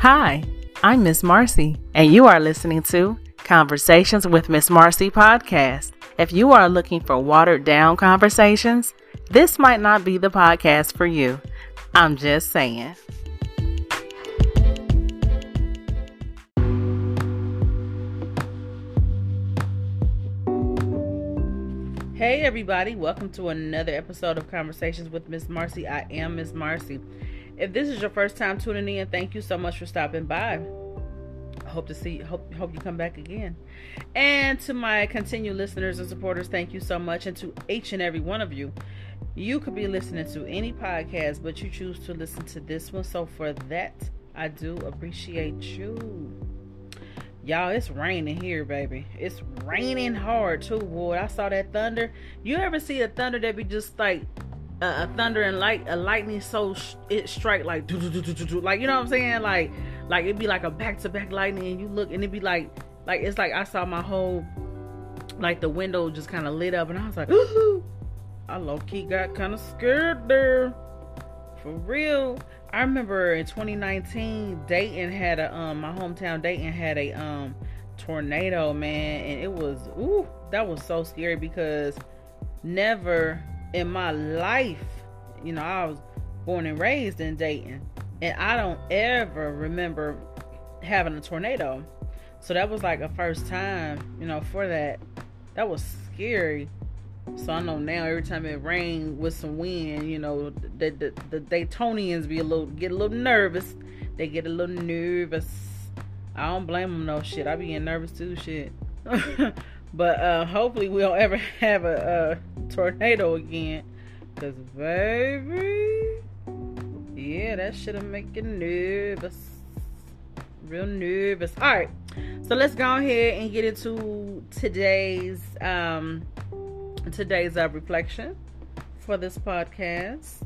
Hi, I'm Miss Marcie, and you are listening to Conversations with Miss Marcie podcast. If you are looking for watered down conversations, this might not be the podcast for you. I'm just saying. Hey, everybody, welcome to another episode of Conversations with Miss Marcie. I am Miss Marcie. If this is your first time tuning in, thank you so much for stopping by. I hope to see hope hope you come back again. And to my continued listeners and supporters, thank you so much. And to each and every one of you, you could be listening to any podcast, but you choose to listen to this one. So for that, I do appreciate you. Y'all, it's raining here, baby. It's raining hard too, boy. I saw that thunder. You ever see a thunder that be just like a, a thunder and light, a lightning so sh- it strike like do do do do do like you know what I'm saying? Like like it'd be like a back to back lightning, and you look and it'd be like like it's like I saw my whole like the window just kind of lit up, and I was like, ooh, I low key got kind of scared there, for real. I remember in 2019, Dayton had a um my hometown Dayton had a um tornado, man, and it was ooh that was so scary because never in my life, you know, I was born and raised in Dayton, and I don't ever remember having a tornado. So that was like a first time, you know, for that. That was scary. So I know now every time it rains with some wind, you know, the, the the Daytonians be a little get a little nervous. They get a little nervous. I don't blame them no shit. I be getting nervous too, shit. but uh hopefully we don't ever have a, a tornado again. Cause baby, yeah, that should have make you nervous, real nervous. All right, so let's go ahead and get into today's um today's uh, reflection for this podcast.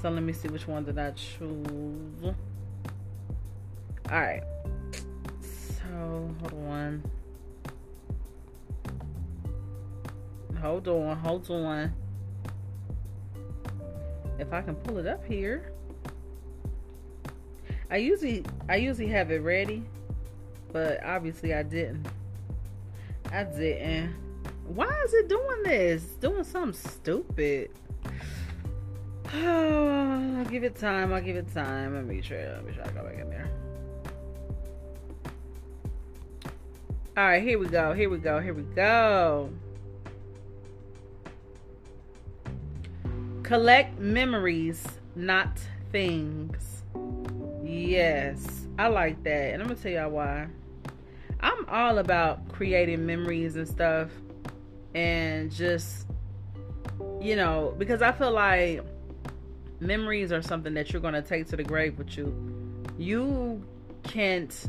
So let me see which one did I choose. All right. So hold on. Hold on, hold on. If I can pull it up here. I usually I usually have it ready, but obviously I didn't. I didn't. Why is it doing this? Doing something stupid. Oh, I'll give it time. I'll give it time. Let me try. Let me try to go back in there. All right, here we go. Here we go. Here we go. Collect memories, not things. Yes, I like that. And I'm going to tell y'all why. I'm all about creating memories and stuff and just you know because i feel like memories are something that you're going to take to the grave with you you can't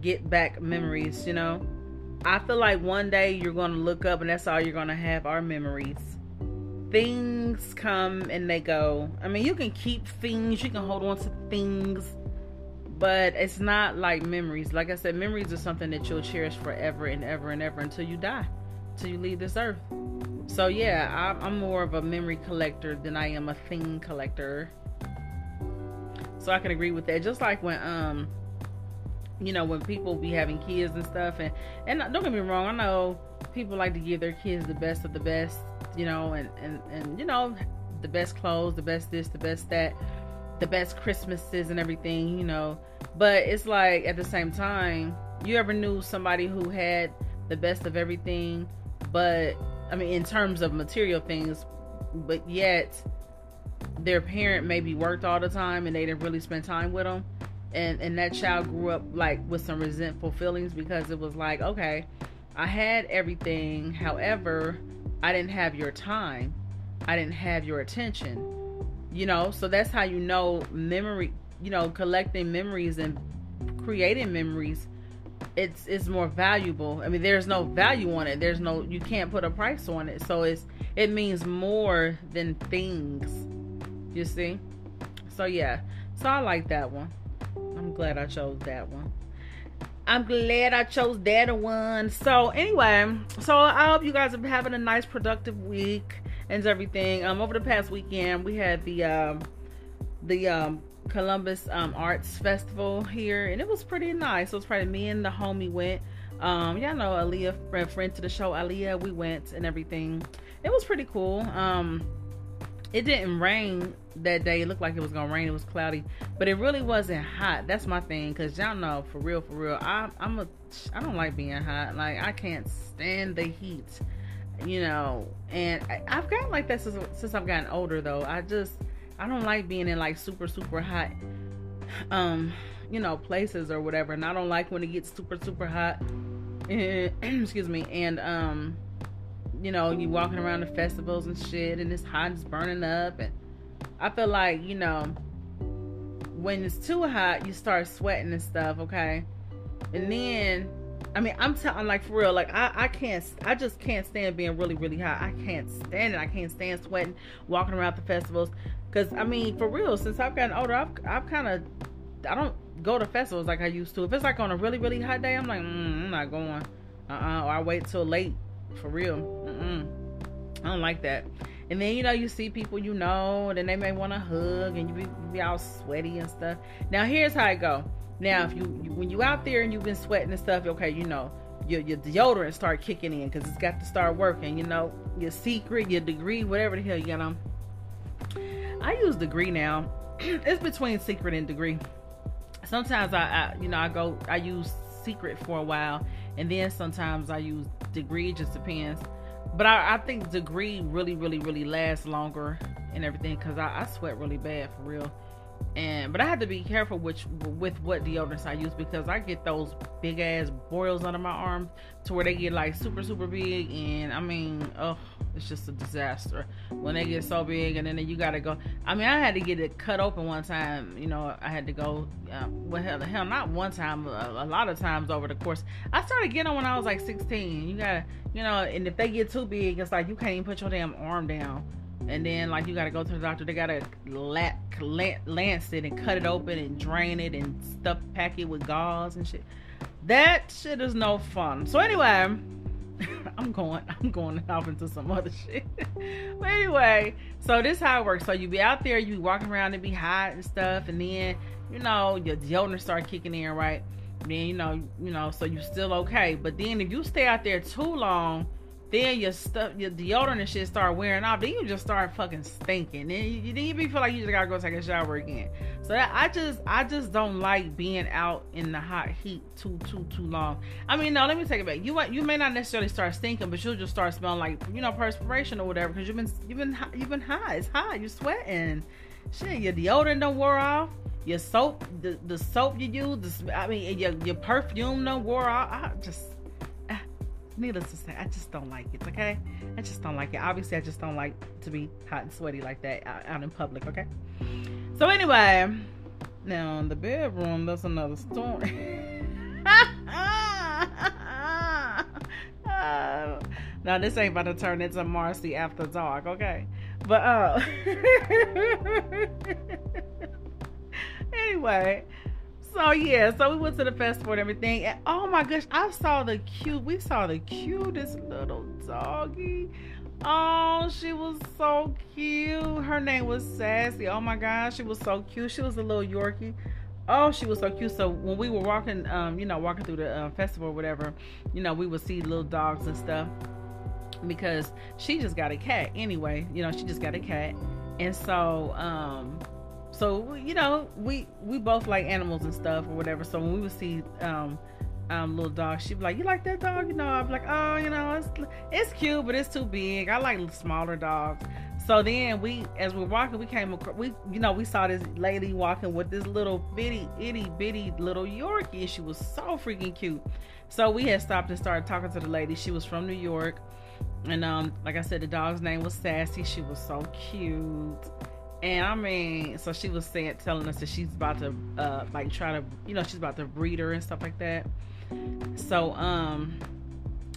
get back memories you know i feel like one day you're going to look up and that's all you're going to have are memories things come and they go i mean you can keep things you can hold on to things but it's not like memories like i said memories are something that you'll cherish forever and ever and ever until you die till you leave this earth. So yeah, I'm more of a memory collector than I am a thing collector. So I can agree with that. Just like when um, you know, when people be having kids and stuff, and and don't get me wrong, I know people like to give their kids the best of the best, you know, and and and you know, the best clothes, the best this, the best that, the best Christmases and everything, you know. But it's like at the same time, you ever knew somebody who had the best of everything but I mean, in terms of material things, but yet their parent maybe worked all the time and they didn't really spend time with them. And, and that child grew up like with some resentful feelings because it was like, okay, I had everything. However, I didn't have your time. I didn't have your attention. You know, so that's how you know memory, you know, collecting memories and creating memories it's it's more valuable. I mean, there's no value on it. There's no you can't put a price on it. So it's it means more than things. You see? So yeah. So I like that one. I'm glad I chose that one. I'm glad I chose that one. So anyway, so I hope you guys are having a nice productive week and everything. Um over the past weekend we had the um the um Columbus um, Arts Festival here, and it was pretty nice. It was probably me and the homie went. Um, y'all know Aaliyah, friend, friend to the show, Aaliyah. We went and everything. It was pretty cool. Um, it didn't rain that day. It looked like it was gonna rain. It was cloudy, but it really wasn't hot. That's my thing, cause y'all know for real, for real. I, I'm a, I don't like being hot. Like I can't stand the heat, you know. And I, I've gotten like that since since I've gotten older, though. I just I don't like being in like super super hot, um, you know, places or whatever. And I don't like when it gets super super hot. excuse me. And um, you know, you walking around the festivals and shit, and it's hot, it's burning up, and I feel like you know, when it's too hot, you start sweating and stuff. Okay, and then I mean, I'm telling like for real, like I, I can't, I just can't stand being really, really hot. I can't stand it. I can't stand sweating, walking around the festivals. Cause I mean, for real, since I've gotten older, I've, I've kind of, I don't go to festivals like I used to. If it's like on a really, really hot day, I'm like, mm, I'm not going. Uh-uh. Or I wait till late, for real. Mm-mm. I don't like that. And then you know you see people you know, and then they may want to hug, and you be, be all sweaty and stuff. Now here's how I go. Now if you, you when you out there and you've been sweating and stuff, okay, you know your, your deodorant start kicking in because it's got to start working. You know your secret, your degree, whatever the hell you know. I use degree now. it's between secret and degree. Sometimes I, I, you know, I go, I use secret for a while, and then sometimes I use degree. Just depends. But I, I think degree really, really, really lasts longer and everything because I, I sweat really bad for real and but I have to be careful which with what deodorants I use because I get those big ass boils under my arms to where they get like super super big. And I mean oh it's just a disaster when they get so big and then you gotta go. I mean I had to get it cut open one time you know I had to go uh, well hell, hell not one time a, a lot of times over the course. I started getting them when I was like 16 you gotta you know and if they get too big it's like you can't even put your damn arm down and then like you gotta go to the doctor. They gotta lance it and cut it open and drain it and stuff pack it with gauze and shit. That shit is no fun. So anyway, I'm going I'm going off into some other shit. but anyway, so this how it works. So you be out there, you be walking around and be hot and stuff, and then you know your deodorant start kicking in, right? Then you know you know so you're still okay. But then if you stay out there too long then your stuff, your deodorant and shit start wearing off. Then you just start fucking stinking. Then you, then you feel like you just gotta go take a shower again. So that, I just, I just don't like being out in the hot heat too, too, too long. I mean, no, let me take it back. You you may not necessarily start stinking, but you'll just start smelling like you know perspiration or whatever because you've been, you've been, you've been hot. It's hot. You're sweating. Shit, your deodorant don't wear off. Your soap, the, the soap you use, the, I mean, your your perfume don't wear off. I just needless to say, I just don't like it, okay? I just don't like it. Obviously, I just don't like to be hot and sweaty like that out, in public, okay? So, anyway, now in the bedroom, that's another story. now, this ain't about to turn into Marcie after dark, okay? But, uh, anyway, so yeah, so we went to the festival and everything. And oh my gosh, I saw the cute. We saw the cutest little doggy. Oh, she was so cute. Her name was Sassy. Oh my gosh, she was so cute. She was a little Yorkie. Oh, she was so cute. So when we were walking, um, you know, walking through the uh, festival or whatever, you know, we would see little dogs and stuff because she just got a cat anyway. You know, she just got a cat, and so um, so you know we we both like animals and stuff or whatever. So when we would see um um little dog she'd be like you like that dog? You know i'm like oh you know it's it's cute but it's too big. I like smaller dogs. So then we as we're walking we came across we you know we saw this lady walking with this little bitty itty bitty little yorkie she was so freaking cute. So we had stopped and started talking to the lady. She was from new york and um like i said the dog's name was sassy. She was so cute and I mean, so she was saying, telling us that she's about to, uh, like, try to, you know, she's about to breed her and stuff like that. So, um,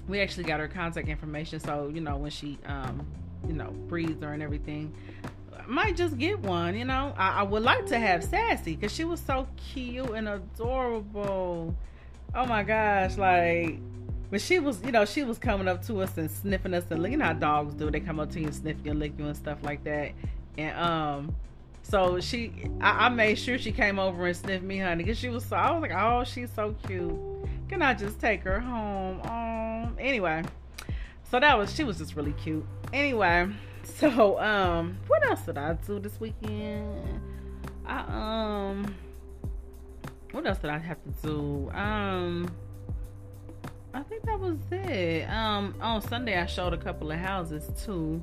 we actually got her contact information. So, you know, when she, um, you know, breeds her and everything, I might just get one. You know, I, I would like to have Sassy because she was so cute and adorable. Oh my gosh, like. But she was, you know, she was coming up to us and sniffing us and know how dogs do. They come up to you and sniff you and lick you and stuff like that and um So she, I, I, made sure she came over and sniffed me, honey, because she was so. I was like, oh, she's so cute. Can I just take her home? Um. Anyway, so that was she was just really cute. Anyway, so um, what else did I do this weekend? I um, what else did I have to do? Um. I think that was it. Um, on Sunday I showed a couple of houses too.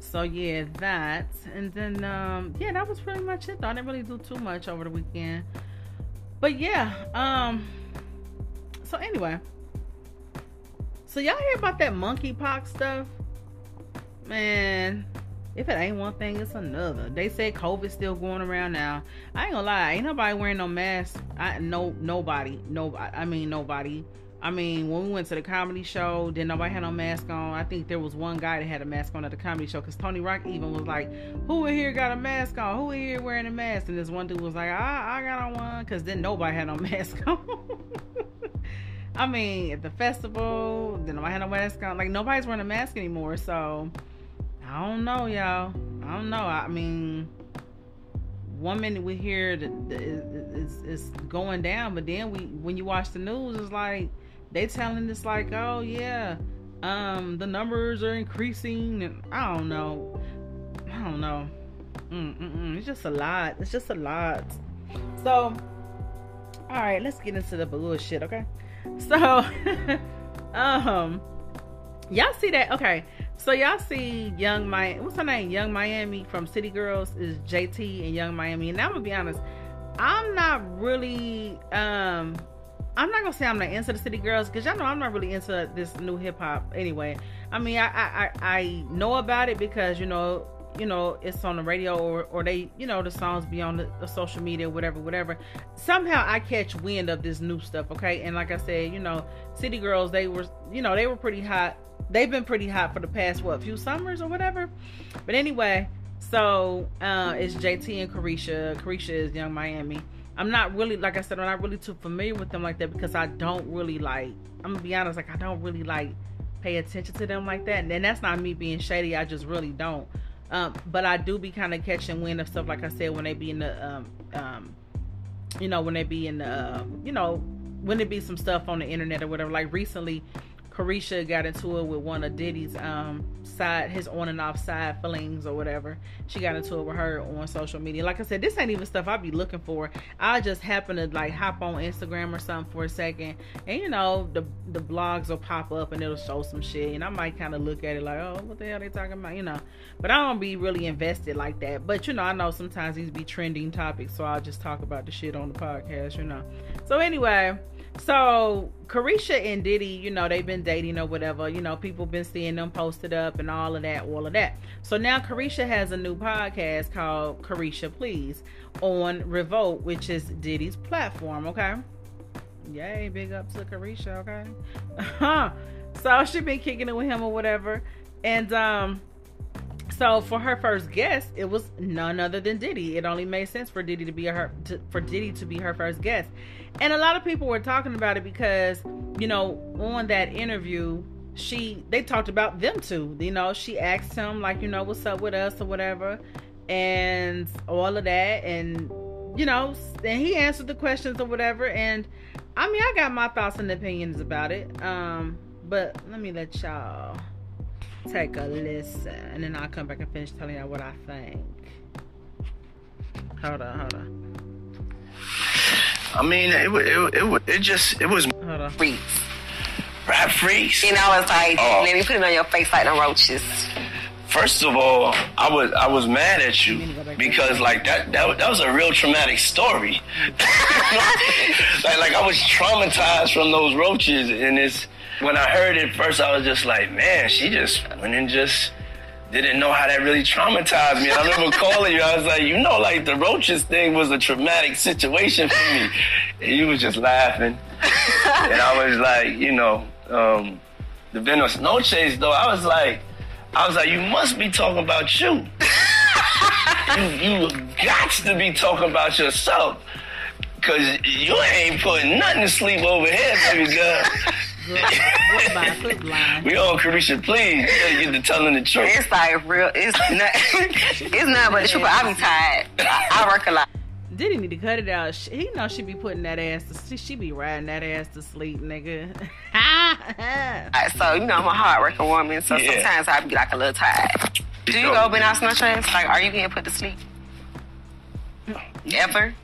So yeah, that and then um, yeah, that was pretty much it. Though. I didn't really do too much over the weekend, but yeah. Um, so anyway, so y'all hear about that monkeypox stuff? Man, if it ain't one thing, it's another. They said COVID's still going around now. I ain't gonna lie, ain't nobody wearing no mask. I no nobody, no. I mean nobody I mean, when we went to the comedy show, didn't nobody had no mask on. I think there was one guy that had a mask on at the comedy show because Tony Rock even was like, "Who in here got a mask on? Who in here wearing a mask?" And this one dude was like, "I, I got on one," because then nobody had no mask on. I mean, at the festival, then nobody had no mask on. Like nobody's wearing a mask anymore. So I don't know, y'all. I don't know. I mean, one minute we hear that it's, it's going down, but then we when you watch the news, it's like they telling us like, oh yeah, um, the numbers are increasing, and I don't know, I don't know. Mm-mm-mm. It's just a lot. It's just a lot. So, all right, let's get into the bullshit, okay? So, um, y'all see that? Okay, so y'all see Yung Miami. What's her name? Yung Miami from City Girls is JT and Yung Miami. And I'm gonna be honest, I'm not really um I'm not gonna say I'm not into the City Girls because y'all know I'm not really into this new hip hop anyway. I mean, I, I I know about it because you know you know it's on the radio or or they you know the songs be on the, the, social media whatever whatever. Somehow I catch wind of this new stuff. Okay, and like I said, you know, City Girls they were you know they were pretty hot. They've been pretty hot for the past what few summers or whatever. But anyway, so uh, it's JT and Caresha Caresha is Yung Miami I'm not really like I said, I'm not really too familiar with them like that because I don't really like. I'm gonna be honest, like I don't really like pay attention to them like that, and that's not me being shady. I just really don't. Um, but I do be kind of catching wind of stuff like I said when they be in the, um, um, you know, when they be in the, uh, you know, when it be some stuff on the internet or whatever. Like recently, Caresha got into it with one of Diddy's um side his on and off side feelings or whatever. She got into it with her on social media. Like I said, this ain't even stuff I'd be looking for. I just happen to like hop on Instagram or something for a second, and you know the the blogs will pop up and it'll show some shit, and I might kind of look at it like, oh, what the hell they talking about, you know. But I don't be really invested like that. But you know, I know sometimes these be trending topics, so I'll just talk about the shit on the podcast, you know. So anyway. So Caresha and Diddy, you know, they've been dating or whatever. You know, people been seeing them posted up and all of that, all of that. So now Caresha has a new podcast called Caresha Please on Revolt, which is Diddy's platform. Okay. Yay, big up to Caresha, Okay. So she been kicking it with him or whatever, and um so for her first guest, it was none other than Diddy. It only made sense for Diddy to be her to, for Diddy to be her first guest. And a lot of people were talking about it because, you know, on that interview, she they talked about them too. You know, she asked him like, you know, what's up with us or whatever, and all of that, and you know, and he answered the questions or whatever. And I mean, I got my thoughts and opinions about it. Um, but let me let y'all take a listen, and then I'll come back and finish telling y'all what I think. Hold on, hold on. I mean, it it it, it just it was freeze. Rap freeze. You know, it's like oh. let me put it on your face like the roaches. First of all, I was I was mad at you because like that that, that was a real traumatic story. like like I was traumatized from those roaches, and it's when I heard it first, I was just like, man, she just went and just didn't know how that really traumatized me. And I remember calling you. I was like, you know, like the roaches thing was a traumatic situation for me. And you was just laughing. and I was like, you know, um, the Buenos Noches though, I was like, I was like, you must be talking about you. you, you got to be talking about yourself. Cause you ain't putting nothing to sleep over here, baby girl. Goodbye, We all Caresha, please. You gotta get to telling the truth. It's like real. It's not. it's not but the truth. I be tired. I, I work a lot. Diddy need to cut it out. She, he know she be putting that ass to she, she be riding that ass to sleep, nigga. so you know I'm a hard working woman, so yeah. sometimes I be like a little tired. Do you go been out much ass? Like, are you getting put to sleep? Ever?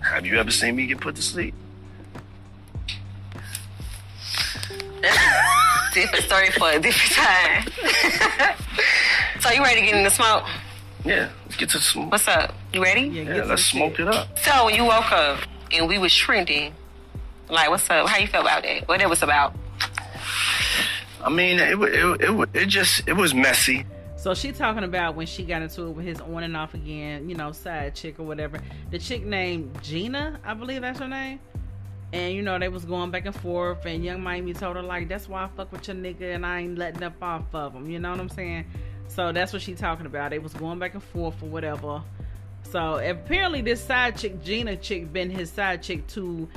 Have you ever seen me get put to sleep? Different story for a different time. so you ready to get in the smoke? Yeah, let's get to the smoke. What's up? You ready? Yeah, yeah let's smoke shit. it up. So when you woke up and we was trending, like, what's up? How you felt about that? What it was about? I mean, it it it, it just it was messy. So she talking about when she got into it with his on and off again, you know, side chick or whatever. The chick named Gina, I believe that's her name. And you know, they was going back and forth and Yung Miami told her like that's why I fuck with your nigga and I ain't letting up off of him. You know what I'm saying? So that's what she talking about. They was going back and forth or whatever. So apparently this side chick, Gina chick, been his side chick too,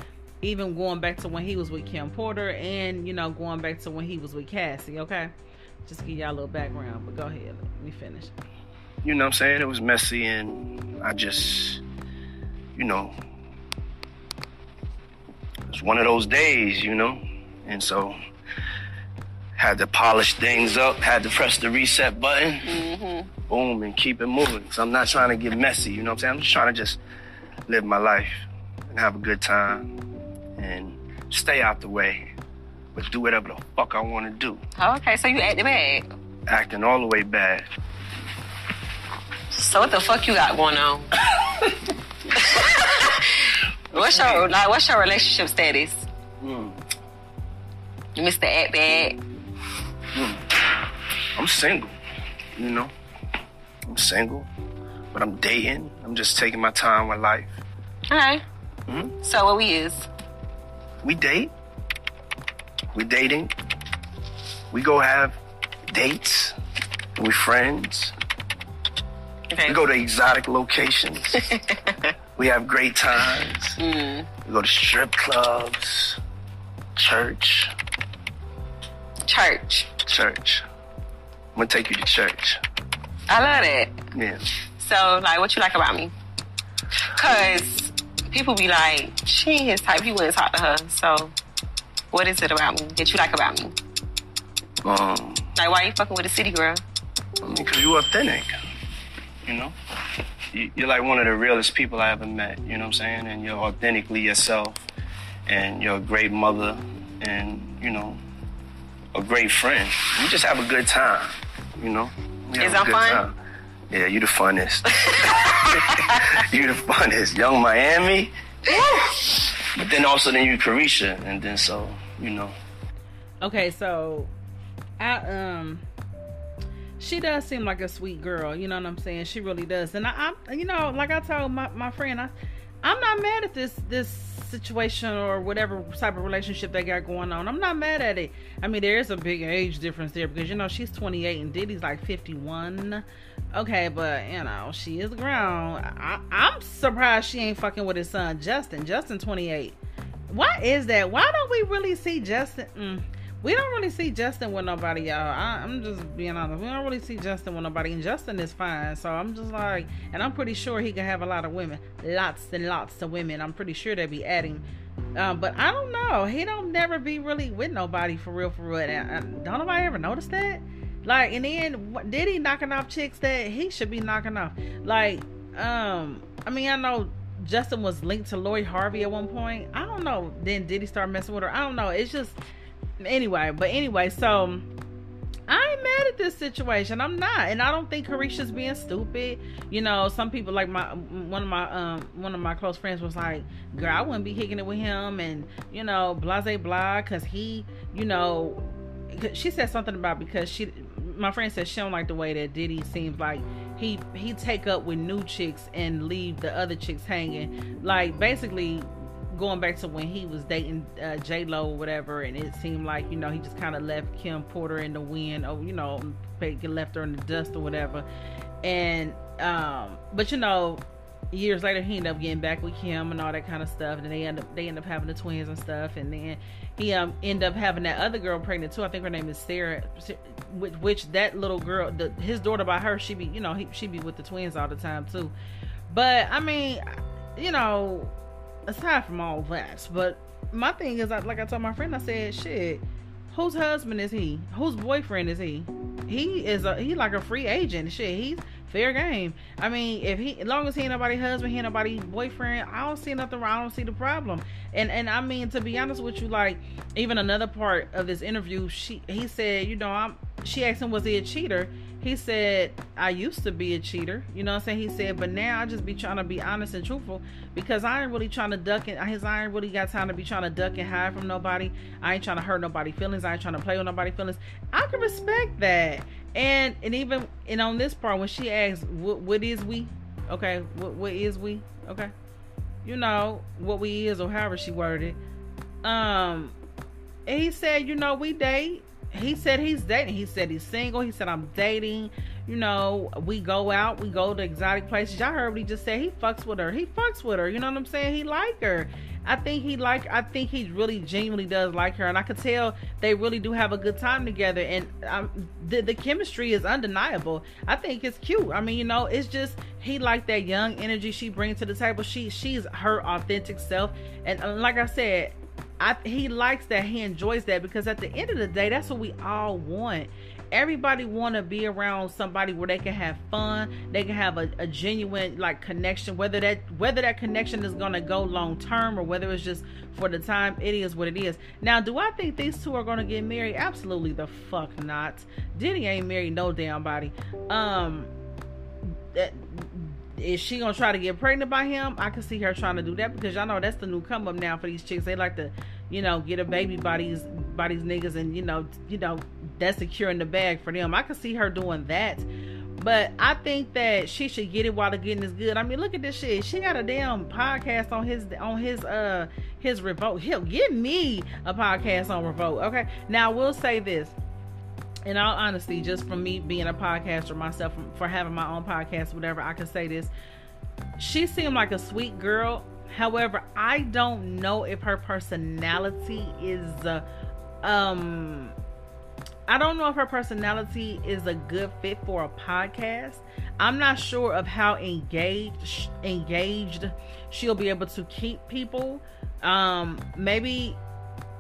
even going back to when he was with Kim Porter and, you know, going back to when he was with Cassie, okay? Just give y'all a little background, but go ahead. Let me finish. You know what I'm saying? It was messy and I just, you know, it was one of those days, you know? And so had to polish things up, had to press the reset button, mm-hmm. boom, and keep it moving. So I'm not trying to get messy, you know what I'm saying? I'm just trying to just live my life and have a good time and stay out the way, but do whatever the fuck I want to do. Oh, okay, so you acting bad? Acting all the way bad. So what the fuck you got going on? what's your like? What's your relationship status? Mm. Mr. Act Bad. I'm single, you know. I'm single, but I'm dating. I'm just taking my time with life. Okay. Mm-hmm. So what we is? We date. We dating. We go have dates. We friends. Okay. We go to exotic locations. we have great times. Mm. We go to strip clubs, church. Church. Church. I'm gonna take you to church. I love it. Yeah. So, like, what you like about me? Cause people be like, she ain't his type. He wouldn't talk to her. So, what is it about me that you like about me? Um. Like, why you fucking with a city girl? I mean, cause you authentic. You know. You, you're like one of the realest people I ever met. You know what I'm saying? And you're authentically yourself. And you're a great mother. And you know, a great friend. We just have a good time, you know. Is that fun? Time. Yeah, you the funnest. you the funnest. Yung Miami. but then also then you Caresha, and then so you know. Okay, so I um she does seem like a sweet girl, you know what I'm saying? She really does. And I, I you know, like I told my, my friend, I I'm not mad at this this situation or whatever type of relationship they got going on. I'm not mad at it. I mean, there is a big age difference there because you know she's 28 and Diddy's like 51. Okay, but you know she is grown. I, I'm surprised she ain't fucking with his son Justin. Justin 28. Why is that? Why don't we really see Justin? Mm we don't really see Justin with nobody, y'all. I, am just being honest. We don't really see Justin with nobody, and Justin is fine. So I'm just like, and I'm pretty sure he can have a lot of women, lots and lots of women. I'm pretty sure they'd be adding. Um, but I don't know. He don't never be really with nobody for real, for real. And, and don't nobody ever notice that? Like, and then did he knocking off chicks that he should be knocking off? Like, um, I mean, I know Justin was linked to Lori Harvey at one point. I don't know. Then did he start messing with her? I don't know. It's just anyway, but anyway, so I ain't mad at this situation. I'm not, and I don't think Caresha's being stupid. You know, some people like my one of my um one of my close friends was like, "Girl, I wouldn't be kicking it with him," and you know, blase blah, because he, you know, she said something about because she, my friend said she don't like the way that Diddy seems like he he take up with new chicks and leave the other chicks hanging. Like basically going back to when he was dating uh, J Lo or whatever, and it seemed like you know he just kind of left Kim Porter in the wind, or you know, left her in the dust or whatever. And um, but you know, years later he ended up getting back with Kim and all that kind of stuff, and they end up they end up having the twins and stuff, and then he um end up having that other girl pregnant too. I think her name is Sarah, which, which that little girl, the, his daughter by her, she be you know he she be with the twins all the time too. But I mean, you know, aside from all that, but my thing is like I told my friend, I said shit whose husband is he? Whose boyfriend is he? He is a he like a free agent. Shit, he's fair game. I mean, if he as long as he ain't nobody husband, he ain't nobody boyfriend, I don't see nothing wrong. I don't see the problem. And and I mean to be honest with you, like even another part of this interview, she he said, you know, I'm she asked him was he a cheater he said i used to be a cheater. You know what i'm saying? He said but now i just be trying to be honest and truthful because i ain't really trying to duck and his i ain't really got time to be trying to duck and hide from nobody. I ain't trying to hurt nobody feelings. I ain't trying to play with nobody feelings. I can respect that. And and even and on this part when she asked what, is we? Okay? What, what is we? Okay? You know what we is or however she worded um he said you know we date he said he's dating. He said he's single. He said I'm dating. You know, we go out, we go to exotic places. Y'all heard what he just said. He fucks with her. He fucks with her. You know what I'm saying? He like her. I think he like. I think he really genuinely does like her, and I could tell they really do have a good time together. And um, the the chemistry is undeniable. I think it's cute. I mean, you know, it's just he like that young energy she brings to the table. She she's her authentic self, and uh, like I said, I, he likes that. He enjoys that because at the end of the day, that's what we all want. Everybody want to be around somebody where they can have fun, they can have a, a genuine like connection. Whether that whether that connection is gonna go long term or whether it's just for the time, it is what it is. Now, do I think these two are gonna get married? Absolutely the fuck not. Diddy ain't married no damn body. Um, that is she gonna try to get pregnant by him? I can see her trying to do that because y'all know that's the new come up now for these chicks. They like to, you know, get a baby by these by these niggas and you know, you know, that's securing the bag for them. I can see her doing that. But I think that she should get it while the getting is good. I mean, look at this shit. She got a damn podcast on his on his uh his revolt. He'll give me a podcast on revolt. Okay. Now we'll say this in all honesty, just from me being a podcaster myself, for having my own podcast, whatever, I can say this. She seemed like a sweet girl. However, I don't know if her personality is, uh, um, I don't know if her personality is a good fit for a podcast. I'm not sure of how engaged engaged she'll be able to keep people. Um, maybe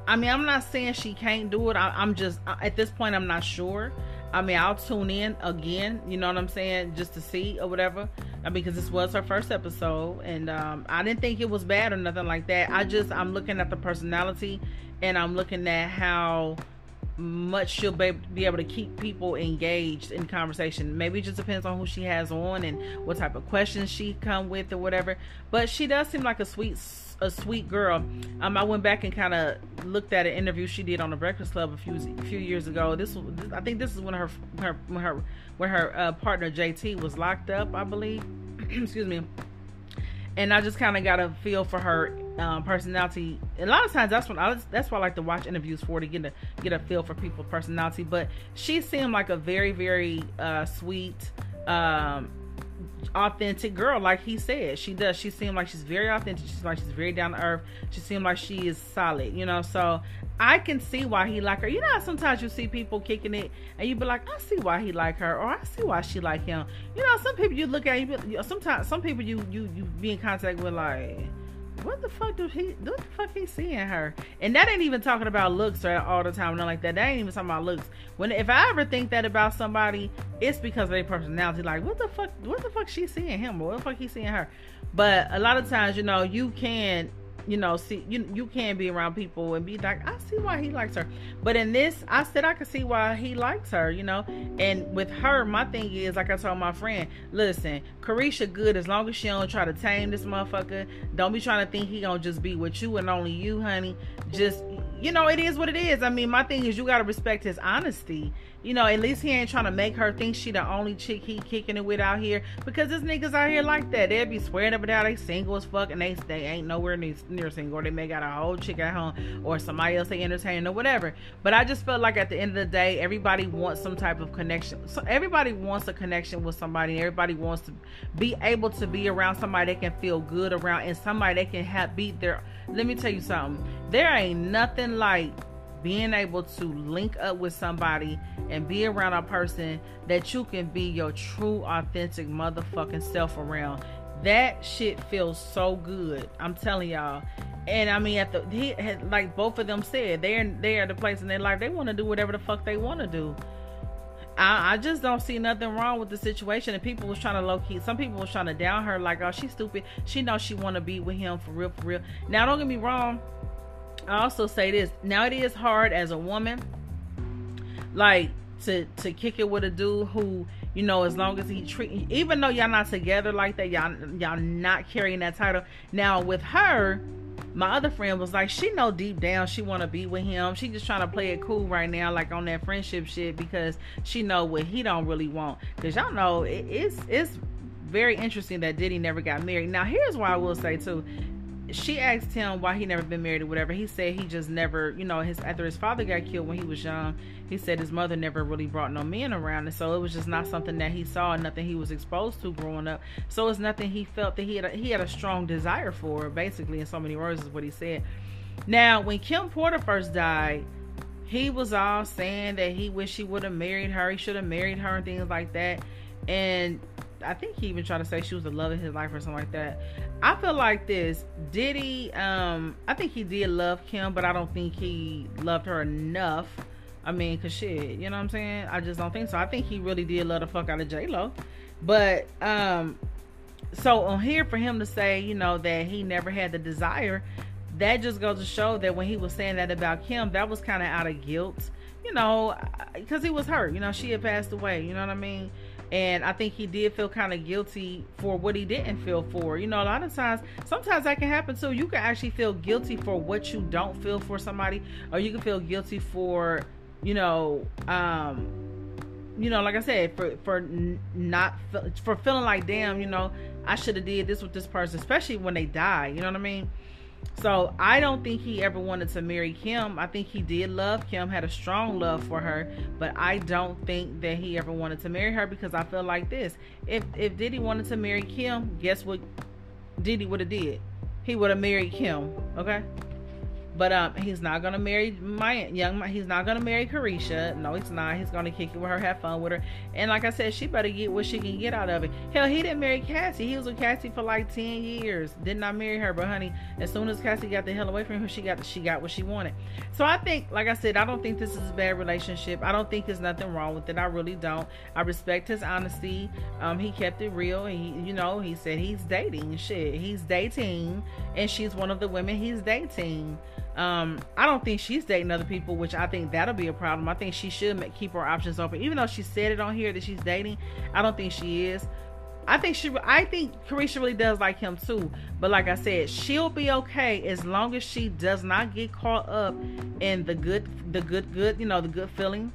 I mean, I'm not saying she can't do it. I, am just at this point, I'm not sure. I mean, I'll tune in again. You know what I'm saying, just to see or whatever. I mean, because this was her first episode, and um, I didn't think it was bad or nothing like that. I just I'm looking at the personality, and I'm looking at how much she'll be, be able to keep people engaged in conversation. Maybe it just depends on who she has on and what type of questions she come with or whatever. But she does seem like a sweet a sweet girl. Um, I went back and kind of looked at an interview she did on the Breakfast Club a few a few years ago. This I think, this is when her her when her when her uh, partner JT was locked up, I believe. Excuse me. And I just kind of got a feel for her um, personality. A lot of times, that's when I that's why I like to watch interviews for to get a get a feel for people's personality. But she seemed like a very very uh, sweet. Um, authentic girl, like he said. She does. She seemed like she's very authentic. She's like she's very down to earth. She seemed like she is solid, you know. So I can see why he like her. You know, sometimes you see people kicking it, and you be like, I see why he like her, or I see why she like him. You know, some people you look at, you be, sometimes some people you you you be in contact with like what the fuck do he what the fuck he seeing her? And that ain't even talking about looks or all the time nothing like that. That ain't even talking about looks. When if i ever think that about somebody it's because of their personality. Like what the fuck what the fuck she seeing him what the fuck he seeing her? But a lot of times you know you can you know, see you you can be around people and be like, I see why he likes her. But in this, I said I could see why he likes her, you know. And with her, my thing is like I told my friend, listen, Caresha good as long as she don't try to tame this motherfucker. Don't be trying to think he gonna just be with you and only you, honey. Just you know, it is what it is. I mean, my thing is you gotta respect his honesty. You know, at least he ain't trying to make her think she the only chick he kicking it with out here. Because this niggas out here like that. They'll be swearing up and down they single as fuck and they they ain't nowhere near, near single. Or they may got a whole chick at home or somebody else they entertain or whatever. But I just felt like at the end of the day, everybody wants some type of connection. So everybody wants a connection with somebody. Everybody wants to be able to be around somebody they can feel good around and somebody they can have beat their let me tell you something. There ain't nothing like being able to link up with somebody and be around a person that you can be your true authentic motherfucking self around that shit feels so good i'm telling y'all and i mean at the he like both of them said they're they're the place in their life they want to do whatever the fuck they want to do I, I, just don't see nothing wrong with the situation. And people was trying to low key. Some people was trying to down her, like, oh, she's stupid. She knows she want to be with him for real, for real. Now, don't get me wrong. I also say this. Now it is hard as a woman, like to to kick it with a dude who you know as long as he treat even though y'all not together like that y'all y'all not carrying that title. Now with her my other friend was like she know deep down she want to be with him. She just trying to play it cool right now like on that friendship shit because she know what he don't really want. Because y'all know it, it's it's very interesting that diddy never got married. Now here's why i will say too she asked him why he never been married or whatever. He said he just never, you know, his after his father got killed when he was young, he said his mother never really brought no men around, and so it was just not something that he saw, nothing he was exposed to growing up. So it's nothing he felt that he had a, he had a strong desire for. Basically, in so many words, is what he said. Now, when Kim Porter first died, he was all saying that he wished he would have married her, he should have married her, and things like that. And I think he even tried to say she was the love of his life or something like that. I feel like this. Diddy, um, I think he did love Kim, but I don't think he loved her enough. I mean, cause shit, you know what I'm saying? I just don't think so. I think he really did love the fuck out of J Lo, but um, so on here for him to say, you know, that he never had the desire, that just goes to show that when he was saying that about Kim, that was kind of out of guilt, you know, because he was hurt. You know, she had passed away. You know what I mean? And I think he did feel kind of guilty for what he didn't feel for. You know, a lot of times, sometimes that can happen too. You can actually feel guilty for what you don't feel for somebody, or you can feel guilty for, you know, um, you know, like I said, for for not for feeling like, damn, you know, I should have did this with this person, especially when they die. You know what I mean? So I don't think he ever wanted to marry Kim. I think he did love Kim, had a strong love for her, but I don't think that he ever wanted to marry her because I feel like this. If if Diddy wanted to marry Kim, guess what Diddy would have did? He would have married Kim, okay? But um, he's not gonna marry my young. He's not gonna marry Caresha. No, he's not. He's gonna kick it with her, have fun with her, and like I said, she better get what she can get out of it. Hell, he didn't marry Cassie. He was with Cassie for like ten years. Did not marry her, but honey, as soon as Cassie got the hell away from him, she got she got what she wanted. So I think, like I said, I don't think this is a bad relationship. I don't think there's nothing wrong with it. I really don't. I respect his honesty. Um, he kept it real. He, you know, he said he's dating. Shit, he's dating, and she's one of the women he's dating. Um, I don't think she's dating other people, which I think that'll be a problem. I think she should make, keep her options open, even though she said it on here that she's dating. I don't think she is. I think she. I think Caresha really does like him too. But like I said, she'll be okay as long as she does not get caught up in the good, the good, good. You know, the good feeling.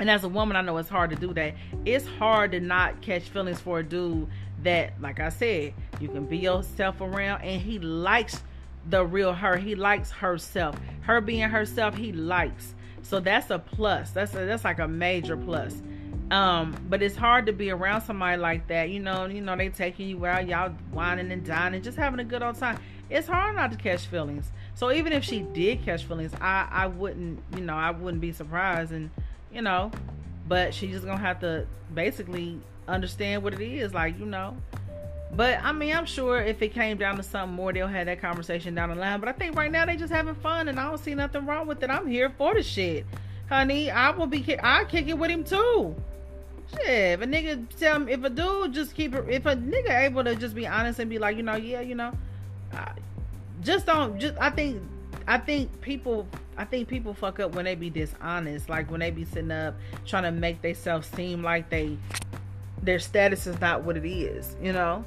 And as a woman, I know it's hard to do that. It's hard to not catch feelings for a dude that, like I said, you can be yourself around, and he likes the real her. He likes herself. Her being herself, he likes. So that's a plus. That's a, that's like a major plus. Um, but it's hard to be around somebody like that. You know, you know they taking you out, y'all whining and dining, just having a good old time. It's hard not to catch feelings. So even if she did catch feelings, I I wouldn't, you know, I wouldn't be surprised, and you know, but she's just gonna have to basically understand what it is. Like you know, but I mean, I'm sure if it came down to something more, they'll have that conversation down the line. But I think right now they just having fun, and I don't see nothing wrong with it. I'm here for the shit, honey. I will be. I kick it with him too. Shit, if a nigga tell me, if a dude just keep it, if a nigga able to just be honest and be like, you know, yeah, you know, I, just don't. Just I think, I think people, I think people fuck up when they be dishonest, like when they be sitting up trying to make themselves seem like they, their status is not what it is, you know.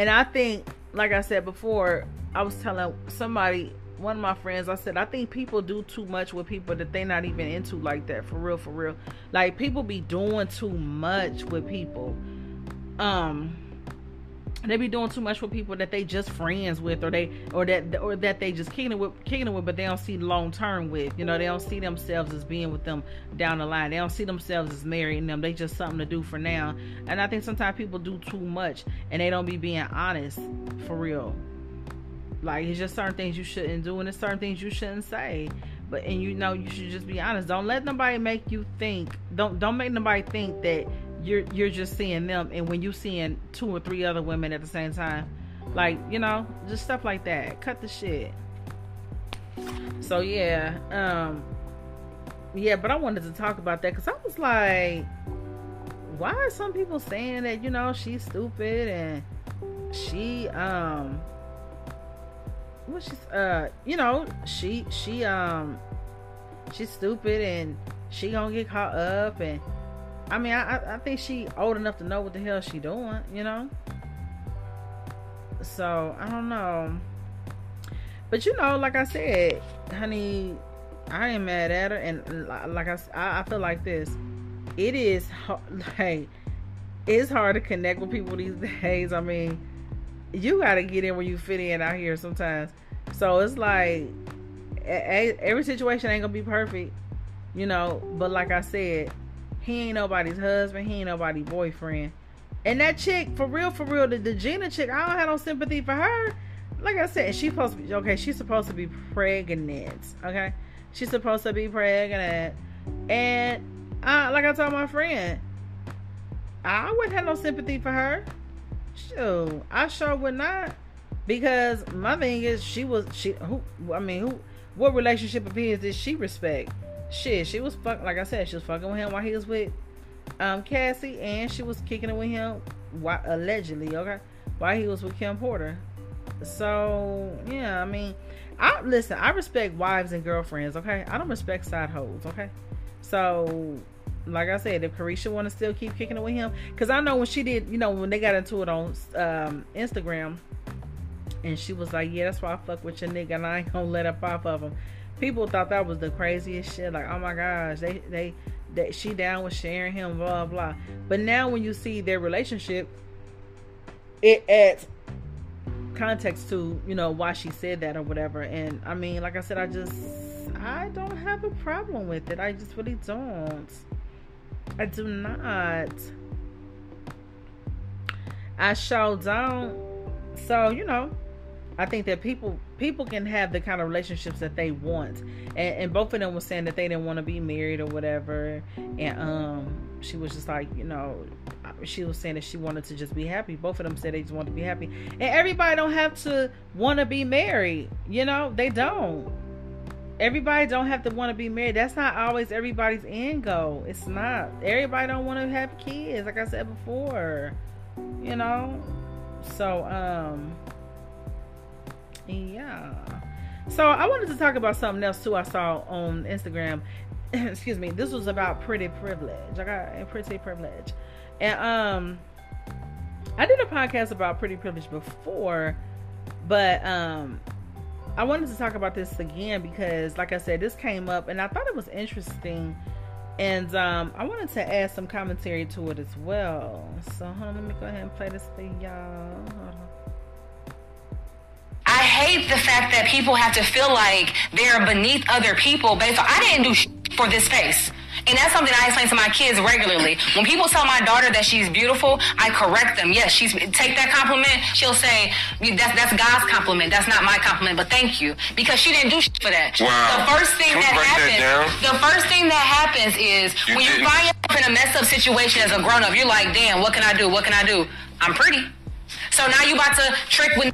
And I think, like I said before, I was telling somebody one of my friends. I said I think people do too much with people that they're not even into like that. For real, for real. Like people be doing too much with people. Um they be doing too much with people that they just friends with or they or that or that they just kicking it with kicking with but they don't see long term with you know they don't see themselves as being with them down the line. They don't see themselves as marrying them. They just something to do for now. And i think sometimes people do too much and they don't be being honest for real. Like it's just certain things you shouldn't do and it's certain things you shouldn't say. But and you know you should just be honest. Don't let nobody make you think don't don't make nobody think that you're you're just seeing them and when you seeing two or three other women at the same time like you know just stuff like that. Cut the shit. So yeah um yeah but i wanted to talk about that because i was like why are some people saying that you know she's stupid and she um what she's uh you know she she um she's stupid and she gonna get caught up and I mean, I, I think she old enough to know what the hell she doing, you know. So I don't know, but you know, like I said, honey, I ain't mad at her, and like I, I feel like this. It is like it's hard to connect with people these days. I mean, you got to get in where you fit in out here sometimes. So it's like every situation ain't gonna be perfect, you know. But like I said, he ain't nobody's husband. He ain't nobody's boyfriend. And that chick, for real, for real, the, the Gina chick, I don't have no sympathy for her. Like I said, she's supposed to be okay. She's supposed to be pregnant. Okay, she's supposed to be pregnant. And uh, like I told my friend, I wouldn't have no sympathy for her. Sure, I sure would not. Because my thing is, she was she who I mean who what relationship his did she respect? Shit, she was fuck like I said, she was fucking with him while he was with um Cassie, and she was kicking it with him while, allegedly, okay, while he was with Kim Porter. So yeah, I mean, I listen. I respect wives and girlfriends, okay. I don't respect side hoes, okay. So like I said, if Caresha want to still keep kicking it with him, because I know when she did, you know, when they got into it on um, Instagram, and she was like, "Yeah, that's why I fuck with your nigga, and I ain't gonna let up off of him." People thought that was the craziest shit. Like, oh my gosh, they they that she down with sharing him, blah blah. But now when you see their relationship, it adds context to you know why she said that or whatever. And I mean, like I said, I just I don't have a problem with it. I just really don't. I do not. I show don't. So you know, I think that people people can have the kind of relationships that they want, and, and both of them were saying that they didn't want to be married or whatever, and um, she was just like, you know, she was saying that she wanted to just be happy. Both of them said they just want to be happy, and everybody don't have to want to be married. You know, they don't. Everybody don't have to want to be married. That's not always everybody's end goal. It's not. Everybody don't want to have kids, like I said before. You know, so um yeah. So I wanted to talk about something else too. I saw on Instagram. Excuse me. This was about pretty privilege. I got pretty privilege, and um, I did a podcast about pretty privilege before, but um, I wanted to talk about this again because, like I said, this came up and I thought it was interesting, and um, I wanted to add some commentary to it as well. So, hold on, let me go ahead and play this for y'all. I hate the fact that people have to feel like they're beneath other people based on, I didn't do for this face. And that's something I explain to my kids regularly. When people tell my daughter that she's beautiful, I correct them. Yes, she's take that compliment. She'll say that's that's God's compliment. That's not my compliment, but thank you because she didn't do for that. Wow. The first thing that happens, that the first thing that happens is you when didn't. you find yourself in a messed up situation as a grown up, you're like, damn, what can I do? What can I do? I'm pretty. So now you about to trick with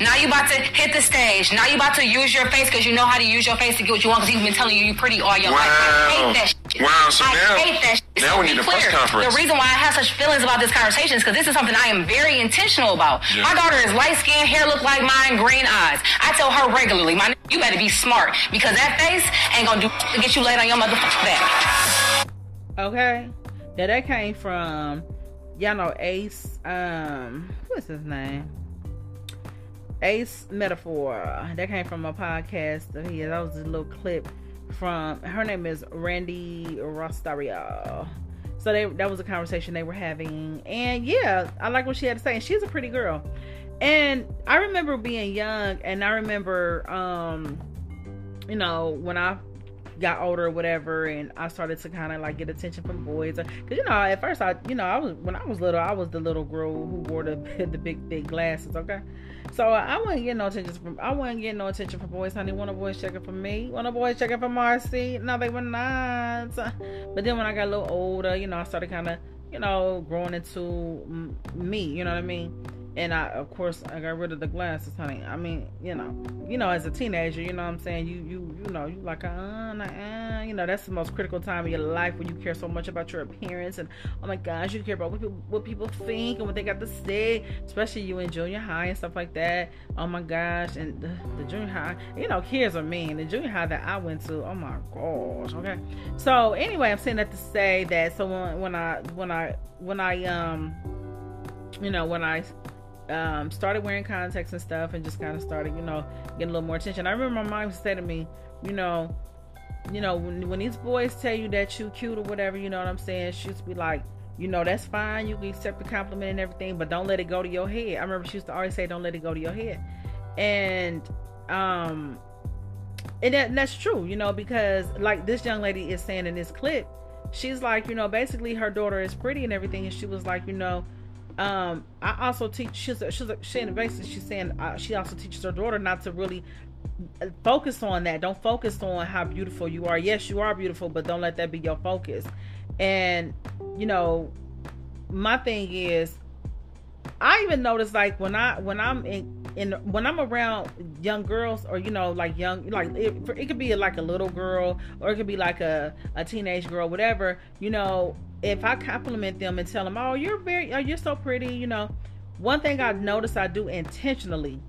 now you about to hit the stage. Now you about to use your face because you know how to use your face to get what you want because he's been telling you you pretty all your wow. life. I hate that shit. Wow, so I now, hate that shit. Now so we need a clear. press conference. The reason why I have such feelings about this conversation is because this is something I am very intentional about. Yeah. My daughter is light skinned, hair look like mine, green eyes. I tell her regularly, my you better be smart because that face ain't gonna do to get you laid on your motherfucking back. Okay. Now that came from y'all know Ace, um, what's his name? Ace Metaphor. That came from a podcast. Yeah, that was a little clip from her name is Randy Rosario. So they that was a conversation they were having. And yeah, I like what she had to say. And she's a pretty girl. And I remember being young and I remember um you know, when I got older or whatever and I started to kind of like get attention from boys cuz you know at first I you know I was when I was little I was the little girl who wore the the big thick glasses okay so I wasn't getting no attention from I wasn't getting no attention from boys honey. One of boys checking for me. One of boys checking for Marcie. No they were not. But then when I got a little older you know I started kind of you know growing into me you know what I mean and I of course I got rid of the glasses, honey. I mean, you know, you know, as a teenager, you know what I'm saying, you you you know, you like uh, uh, you know, that's the most critical time of your life when you care so much about your appearance and oh my gosh, you care about what people what people think and what they got to say, especially you in junior high and stuff like that. Oh my gosh, and the, the junior high, you know, kids are mean. The junior high that I went to, oh my gosh, okay. So anyway, I'm saying that to say that so when, when I when I when I um you know when I um, started wearing contacts and stuff and just kind of started, you know, getting a little more attention. I remember my mom said to me, you know, you know, when, when these boys tell you that you cute or whatever, you know what I'm saying? She used to be like, you know, that's fine. You can accept the compliment and everything, but don't let it go to your head. I remember she used to always say, don't let it go to your head. And, um, and, that, and that's true, you know, because like this young lady is saying in this clip, she's like, you know, basically her daughter is pretty and everything. And she was like, you know, um, I also teach. She's a, she's a, she basically she's saying uh, she also teaches her daughter not to really focus on that. Don't focus on how beautiful you are. Yes, you are beautiful, but don't let that be your focus. And you know, my thing is, I even notice like when I when I'm in in when I'm around young girls or you know like young like it, it could be like a little girl or it could be like a a teenage girl, whatever. You know, if I compliment them and tell them, "Oh, you're very, oh, you're so pretty," you know, one thing I notice I do intentionally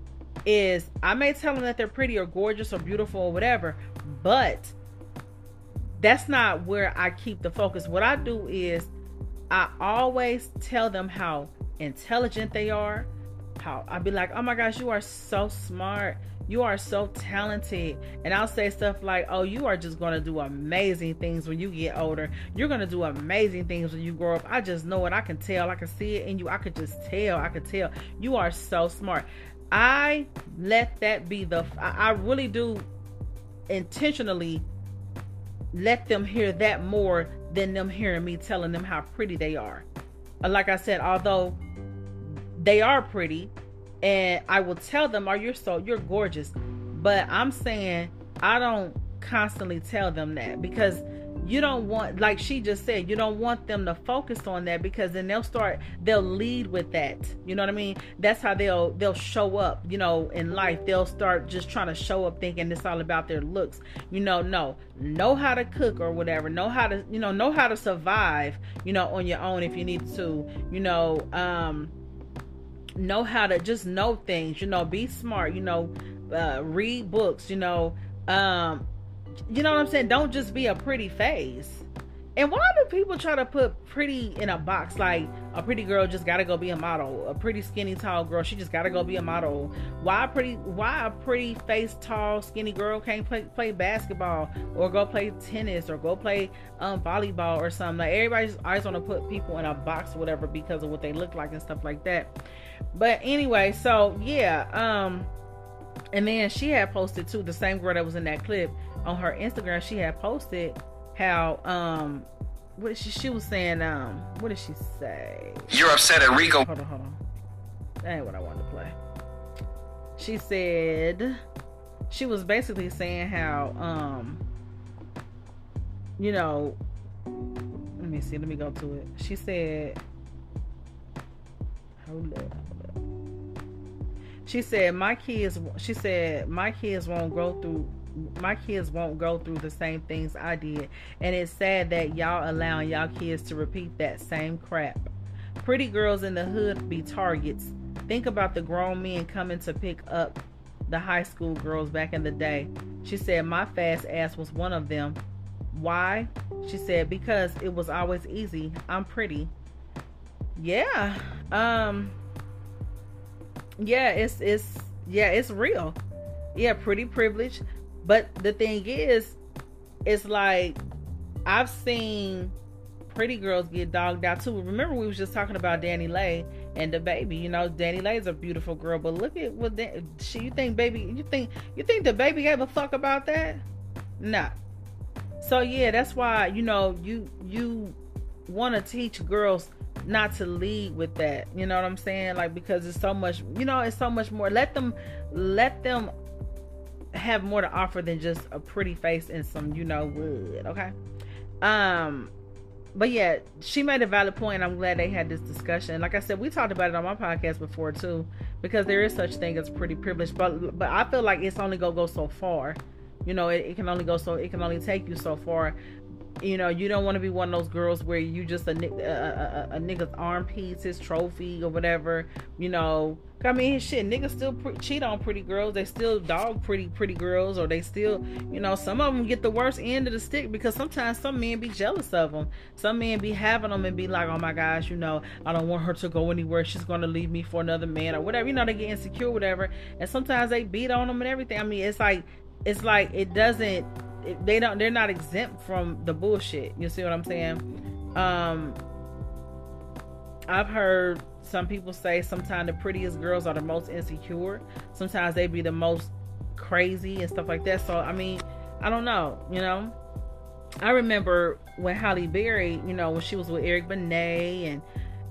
is I may tell them that they're pretty or gorgeous or beautiful or whatever, but that's not where I keep the focus. What I do is I always tell them how intelligent they are. How I'd be like, "Oh my gosh, you are so smart. You are so talented. And I'll say stuff like, oh, you are just going to do amazing things when you get older. You're going to do amazing things when you grow up. I just know it. I can tell. I can see it in you. I could just tell. I could tell. You are so smart. I let that be the, I really do intentionally let them hear that more than them hearing me telling them how pretty they are. Like I said, although they are pretty, and I will tell them, "Oh, you're so you're gorgeous," but I'm saying I don't constantly tell them that because you don't want like she just said you don't want them to focus on that because then they'll start they'll lead with that. You know what i mean? That's how they'll they'll show up you know in life. They'll start just trying to show up thinking it's all about their looks. You know no know how to cook or whatever. Know how to you know know how to survive you know on your own if you need to you know um know how to just know things, you know, be smart, you know, uh, read books, you know, um, you know what I'm saying? Don't just be a pretty face. And why do people try to put pretty in a box? Like a pretty girl just gotta go be a model. A pretty skinny tall girl, she just gotta go be a model. Why pretty? Why a pretty face tall skinny girl can't play play basketball or go play tennis or go play um, volleyball or something? Like everybody's always want to put people in a box or whatever because of what they look like and stuff like that. But anyway, so yeah, um, and then she had posted too. The same girl that was in that clip on her Instagram, she had posted how um what she she was saying um what did she say? You're upset at Rico. Hold on, hold on. That ain't what I wanted to play. She said she was basically saying how um you know let me see, let me go to it. She said hold up. She said my kids she said my kids won't grow through my kids won't go through the same things I did. And it's sad that y'all allowing y'all kids to repeat that same crap. Pretty girls in the hood be targets. Think about the grown men coming to pick up the high school girls back in the day. She said, My fast ass was one of them. Why? She said, Because it was always easy. I'm pretty. Yeah. Um, yeah, it's, it's, yeah, it's real. Yeah, pretty privileged. But the thing is, it's like I've seen pretty girls get dogged out too. Remember, we was just talking about DaniLeigh and DaBaby. You know, DaniLeigh is a beautiful girl, but look at what Dan, she. You think baby? You think you think DaBaby gave a fuck about that? Nah. So yeah, that's why you know you you want to teach girls not to lead with that. You know what I'm saying? Like because it's so much. You know, it's so much more. Let them let them have more to offer than just a pretty face and some you know wood. Okay. Um but yeah, she made a valid point. I'm glad they had this discussion. Like I said, we talked about it on my podcast before too, because there is such thing as pretty privilege. But but I feel like it's only gonna go so far. You know, it, it can only go so it can only take you so far you know, you don't want to be one of those girls where you just a, a, a, a nigga's armpits, his trophy or whatever. You know, I mean, shit, niggas still pre- cheat on pretty girls. They still dog pretty pretty girls, or they still, you know, some of them get the worst end of the stick because sometimes some men be jealous of them. Some men be having them and be like, oh my gosh, you know, I don't want her to go anywhere. She's gonna leave me for another man or whatever. You know, they get insecure, whatever. And sometimes they beat on them and everything. I mean, it's like, it's like it doesn't they don't they're not exempt from the bullshit. You see what i'm saying? Um i've heard some people say sometimes the prettiest girls are the most insecure. Sometimes they be the most crazy and stuff like that. So i mean i don't know you know? I remember when Halle Berry you know when she was with Eric Benet and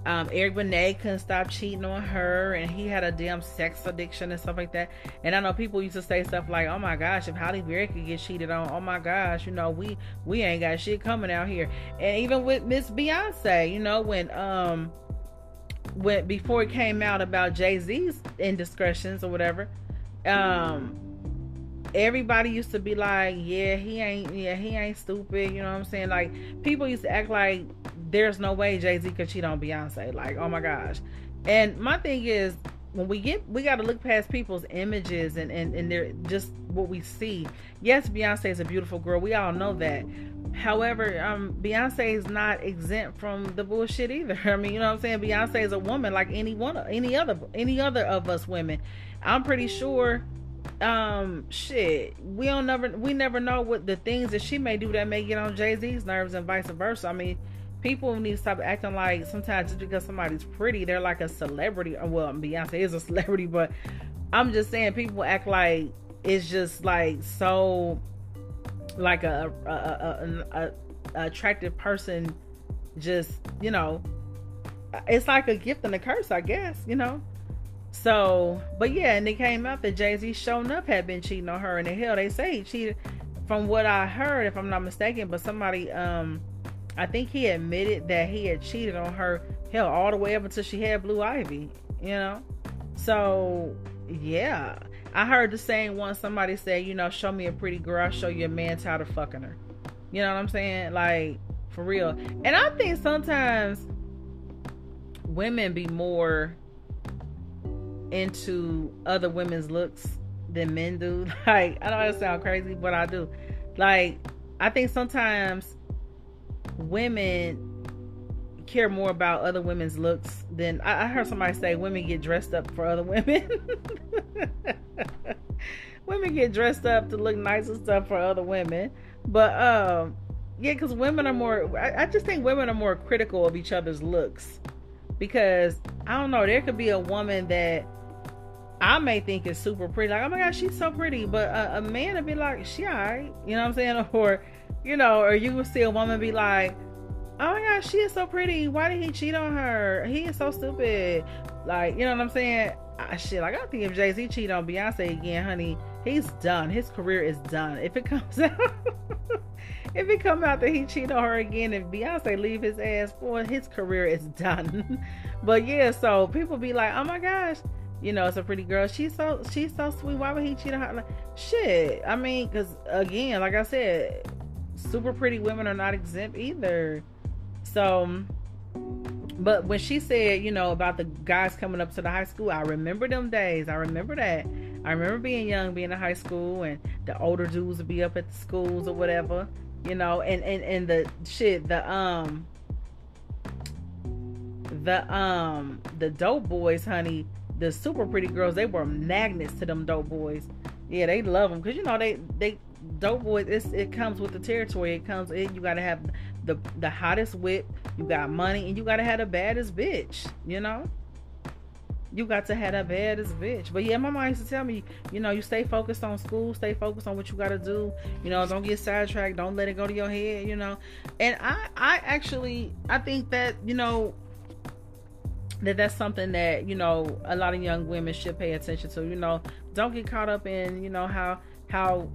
um, Eric Benet couldn't stop cheating on her, and he had a damn sex addiction and stuff like that. And I know people used to say stuff like, "Oh my gosh, if Halle Berry could get cheated on, oh my gosh, you know, we we ain't got shit coming out here." And even with Miss Beyonce, you know, when um when before it came out about Jay Z's indiscretions or whatever, um everybody used to be like, yeah, he ain't, yeah, he ain't stupid. You know what I'm saying? Like people used to act like there's no way Jay Z could cheat on Beyonce. Like, oh my gosh. And my thing is, when we get, we got to look past people's images and and and they're just what we see. Yes, Beyonce is a beautiful girl. We all know that. However, um, Beyonce is not exempt from the bullshit either. I mean, you know what I'm saying? Beyonce is a woman like any one, any other, any other of us women. I'm pretty sure um shit we don't never we never know what the things that she may do that may get on jay-z's nerves and vice versa i mean people need to stop acting like sometimes just because somebody's pretty they're like a celebrity well beyonce is a celebrity but i'm just saying people act like it's just like so like a a, a, a, a attractive person just you know it's like a gift and a curse i guess you know so, but yeah, and it came out that Jay Z shown up had been cheating on her, and the hell they say he cheated. From what I heard, if I'm not mistaken, but somebody, um, I think he admitted that he had cheated on her, hell, all the way up until she had Blue Ivy, you know. So, yeah, I heard the same one. Somebody said, you know, show me a pretty girl, I'll show you a man tired of fucking her. You know what I'm saying? Like for real. And I think sometimes women be more into other women's looks than men do. Like, I don't know it sound crazy, but I do. Like, I think sometimes women care more about other women's looks than I, I heard somebody say women get dressed up for other women. women get dressed up to look nice and stuff for other women. But um yeah, because women are more I, I just think women are more critical of each other's looks. Because I don't know, there could be a woman that I may think is super pretty, like, oh my gosh, she's so pretty, but a, a man would be like, she alright, you know what I'm saying? Or, you know, or you would see a woman be like, oh my gosh, she is so pretty. Why did he cheat on her? He is so stupid. Like, you know what I'm saying? I, shit, like, I think if Jay Z cheat on Beyonce again, honey, he's done. His career is done. If it comes out, if it come out that he cheated on her again, if Beyonce leave his ass, boy, his career is done. but yeah, so people be like, oh my gosh you know, it's a pretty girl. She's so she's so sweet. Why would he cheat on her? Like, shit. I mean, because again, like I said, super pretty women are not exempt either. So, but when she said, you know, about the guys coming up to the high school, I remember them days. I remember that. I remember being young, being in high school, and the older dudes would be up at the schools or whatever, you know, and and and the shit, the um, the um, the dope boys, honey the super pretty girls, they were magnets to them dope boys. Yeah, they love them because you know they they dope boys. It's, it comes with the territory. It comes. in you gotta have the the hottest whip. You got money, and you gotta have the baddest bitch. You know. You got to have that baddest bitch. But yeah, my mom used to tell me, you know, you stay focused on school, stay focused on what you gotta do. You know, don't get sidetracked, don't let it go to your head, you know. And I I actually I think that, you know, that that's something that, you know, a lot of young women should pay attention to. You know, don't get caught up in, you know, how how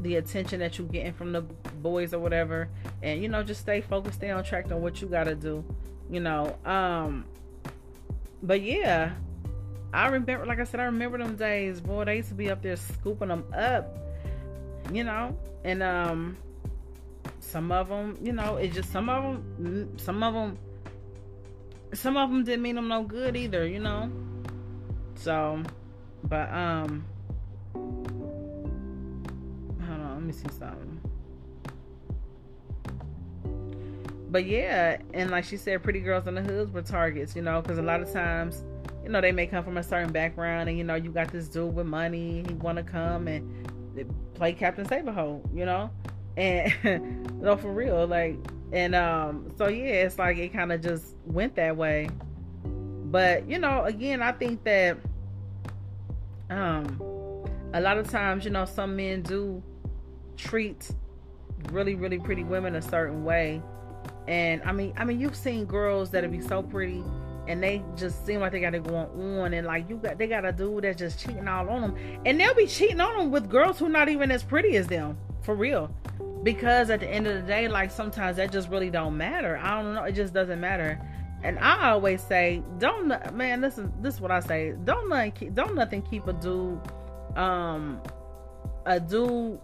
the attention that you're getting from the boys or whatever. And, you know, just stay focused, stay on track on what you gotta do. You know. Um but yeah, I remember, like I said, I remember them days. Boy, they used to be up there scooping them up, you know. And um, some of them, you know, it just some of them, some of them, some of them didn't mean them no good either, you know. So, but um, see something. But yeah, and like she said, pretty girls in the hoods were targets, you know, because a lot of times you know, they may come from a certain background, and you know, you got this dude with money, he want to come and play Captain Save-a-hoe, you know, and no, for real, like, and um, so yeah, it's like it kind of just went that way. But you know, again, I think that um, a lot of times, you know, some men do treat really, really pretty women a certain way. And I mean, I mean, you've seen girls that'll be so pretty and they just seem like they got it going on and like you got they got a dude that's just cheating all on them and they'll be cheating on them with girls who not even as pretty as them for real. Because at the end of the day like sometimes that just really don't matter. I don't know it just doesn't matter. And i always say don't man this is this is what i say. Don't nothing don't nothing keep a dude um a dude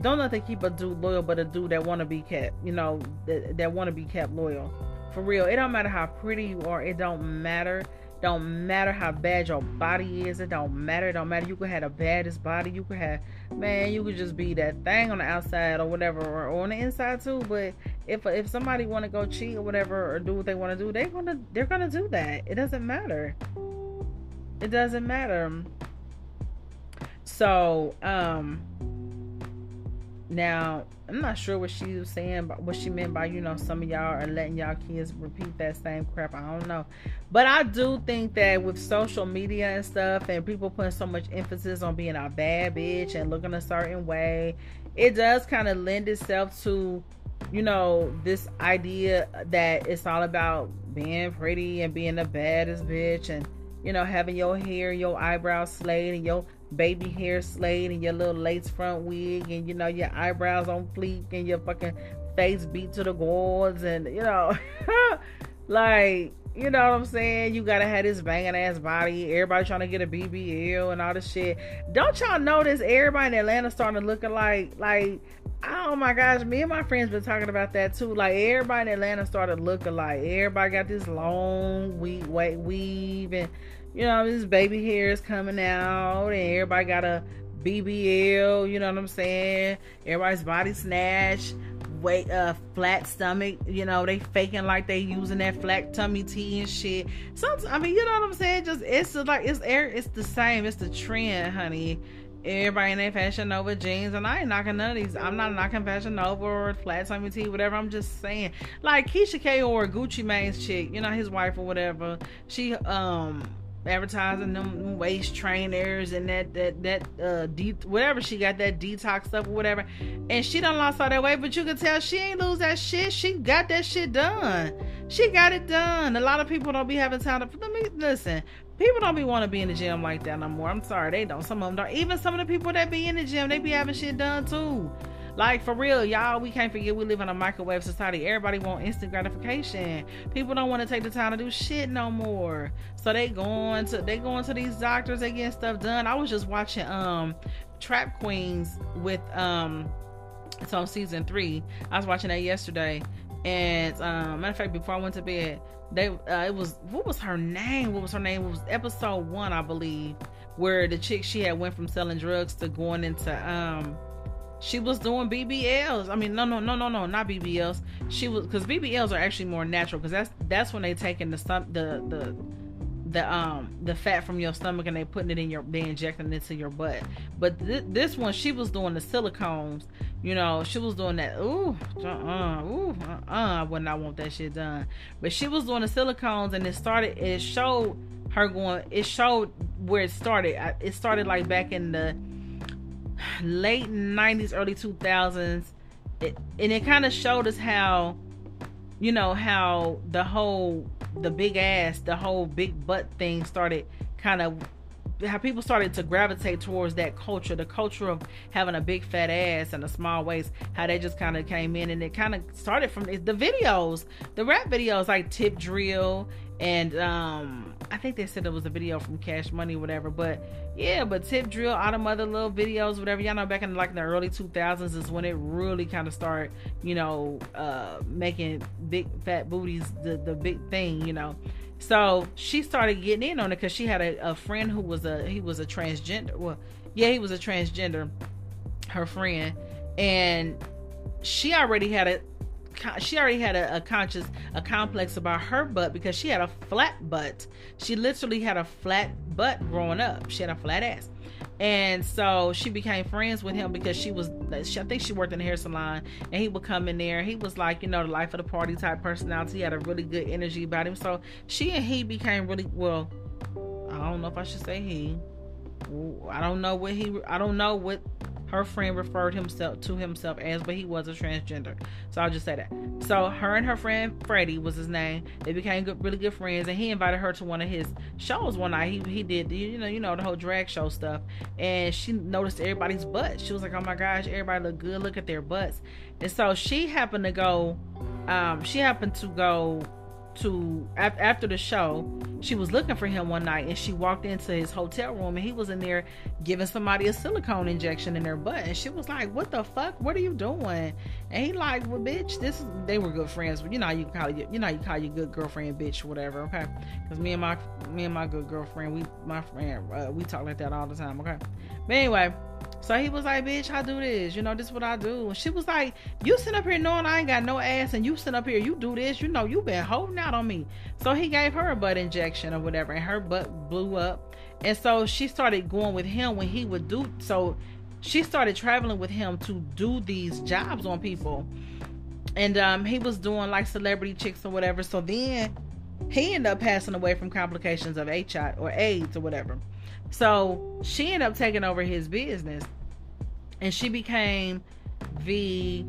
don't let nothing keep a dude loyal but a dude that want to be kept you know that, that want to be kept loyal for real, it don't matter how pretty you are. It don't matter. Don't matter how bad your body is. It don't matter. It don't matter. You could have the baddest body. You could have, man. You could just be that thing on the outside or whatever, or, or on the inside too. But if if somebody want to go cheat or whatever or do what they want to do, they gonna they're gonna do that. It doesn't matter. It doesn't matter. So um now, I'm not sure what she was saying, but what she meant by, you know, some of y'all are letting y'all kids repeat that same crap. I don't know. But I do think that with social media and stuff and people putting so much emphasis on being a bad bitch and looking a certain way, it does kind of lend itself to, you know, this idea that it's all about being pretty and being the baddest bitch and, you know, having your hair, your eyebrows slayed and your baby hair slayed and your little lace front wig and you know your eyebrows on fleek and your fucking face beat to the gourds and you know like you know what I'm saying? You gotta have this banging ass body. Everybody trying to get a BBL and all this shit. Don't y'all notice everybody in Atlanta starting to look like like oh my gosh, me and my friends been talking about that too. Like everybody in Atlanta started looking like everybody got this long weave, weave and you know, his baby hair is coming out, and everybody got a BBL. You know what I'm saying? Everybody's body snatch, weight, uh, flat stomach. You know, they faking like they using that flat tummy tea and shit. Sometimes, I mean, you know what I'm saying? Just it's like it's air. It's the same. It's the trend, honey. Everybody in their Fashion Nova jeans, and I ain't knocking none of these. I'm not knocking Fashion Nova or flat tummy tea, whatever. I'm just saying, like Keyshia K or Gucci Mane's chick, you know, his wife or whatever. She um advertising them waist trainers and that that that uh de- whatever she got that detox stuff or whatever. And she done lost all that weight but you can tell she ain't lose that shit. She got that shit done. She got it done. A lot of people don't be having time to let me listen people don't be want to be in the gym like that no more. I'm sorry they don't. Some of them don't. Even some of the people that be in the gym they be having shit done too like for real, y'all, we can't forget we live in a microwave society. Everybody want instant gratification. People don't want to take the time to do shit no more. So they going to they going to these doctors, they getting stuff done. I was just watching um Trap Queens with um it's on season three. I was watching that yesterday. And um matter of fact, before I went to bed, they uh, it was what was her name? What was her name? It was episode one, I believe, where the chick she had went from selling drugs to going into um she was doing BBLs. I mean, no, no, no, no, no, not BBLs. She was because BBLs are actually more natural because that's that's when they taking the some the the the um the fat from your stomach and they putting it in your they injecting it into your butt. But th- this one she was doing the silicones. You know, she was doing that. Ooh, uh, ooh, uh, I would not want that shit done. But she was doing the silicones, and it started. It showed her going. It showed where it started. It started like back in the late '90s, early 2000s, it, and it kind of showed us how, you know, how the whole the big ass, the whole big butt thing started kind of how people started to gravitate towards that culture, the culture of having a big fat ass and a small waist, how they just kind of came in and it kind of started from the videos, the rap videos like Tip Drill and um I think they said it was a video from Cash Money, whatever. But yeah, but Tip Drill, all them other little videos, whatever. Y'all know back in like the early 2000s is when it really kind of started, you know, uh making big fat booties the the big thing, you know. So she started getting in on it because she had a, a friend who was a he was a transgender. Well, yeah, he was a transgender. Her friend, and she already had a she already had a, a, conscious a complex about her butt because she had a flat butt. She literally had a flat butt growing up. She had a flat ass. And so she became friends with him because she was she, i think she worked in a hair salon and he would come in there. He was like you know the life of the party type personality. He had a really good energy about him. So she and he became really well i don't know if i should say he. I don't know what he i don't know what her friend referred himself to himself as, but he was a transgender. So I'll just say that. So her and her friend Freddie was his name. They became good, really good friends, and he invited her to one of his shows one night. He he did you know you know the whole drag show stuff, and she noticed everybody's butts. She was like, oh my gosh, everybody look good. Look at their butts. And so she happened to go. Um, she happened to go to after the show she was looking for him one night and she walked into his hotel room and he was in there giving somebody a silicone injection in their butt. And she was like what the fuck? What are you doing? And he like well bitch this is, they were good friends. But you know you call you you know you call your good girlfriend bitch whatever okay? Because me and my me and my good girlfriend we my friend uh, we talk like that all the time okay? But anyway so he was like, bitch, I do this. You know, this is what I do. And she was like, you sit up here knowing I ain't got no ass and you sit up here, you do this. You know, you been holding out on me. So he gave her a butt injection or whatever and her butt blew up. And so she started going with him when he would do so she started traveling with him to do these jobs on people. And um, he was doing like celebrity chicks or whatever. So then he ended up passing away from complications of HIV or AIDS or whatever. So she ended up taking over his business and she became the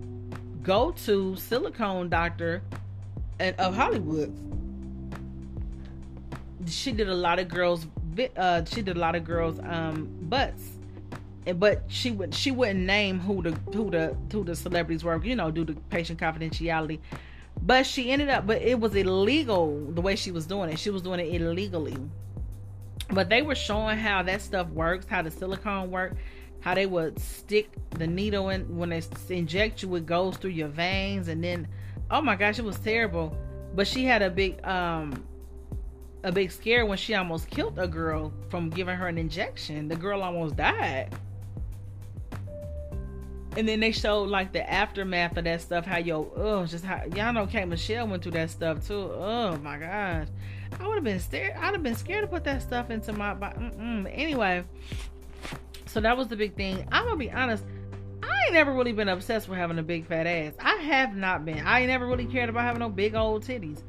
go to silicone doctor of Hollywood. She did a lot of girls, uh, she did a lot of girls' um, butts. But she would she wouldn't name who the who the who the celebrities were, you know, due to patient confidentiality. But she ended up, but it was illegal the way she was doing it. She was doing it illegally but they were showing how that stuff works, how the silicone work, how they would stick the needle in when they inject you, it goes through your veins, and then oh my gosh, it was terrible. But she had a big um a big scare when she almost killed a girl from giving her an injection. The girl almost died. And then they showed like the aftermath of that stuff, how yo, oh, just how y'all know K Michelle went through that stuff too. Oh my gosh. I would have been scared. I'd have been scared to put that stuff into my body. Anyway, so that was the big thing. I'm gonna be honest. I ain't never really been obsessed with having a big fat ass. I have not been. I ain't never really cared about having no big old titties.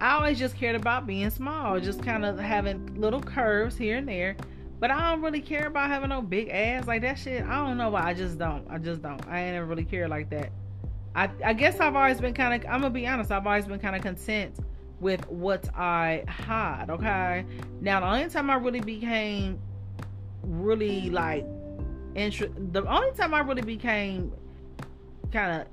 I always just cared about being small, just kind of having little curves here and there. But I don't really care about having no big ass like that shit. I don't know why. I just don't. I just don't. I ain't never really cared like that. I I guess I've always been kind of. I'm gonna be honest. I've always been kind of content with what I had. Okay. Now the only time I really became really like interest, the only time I really became kind of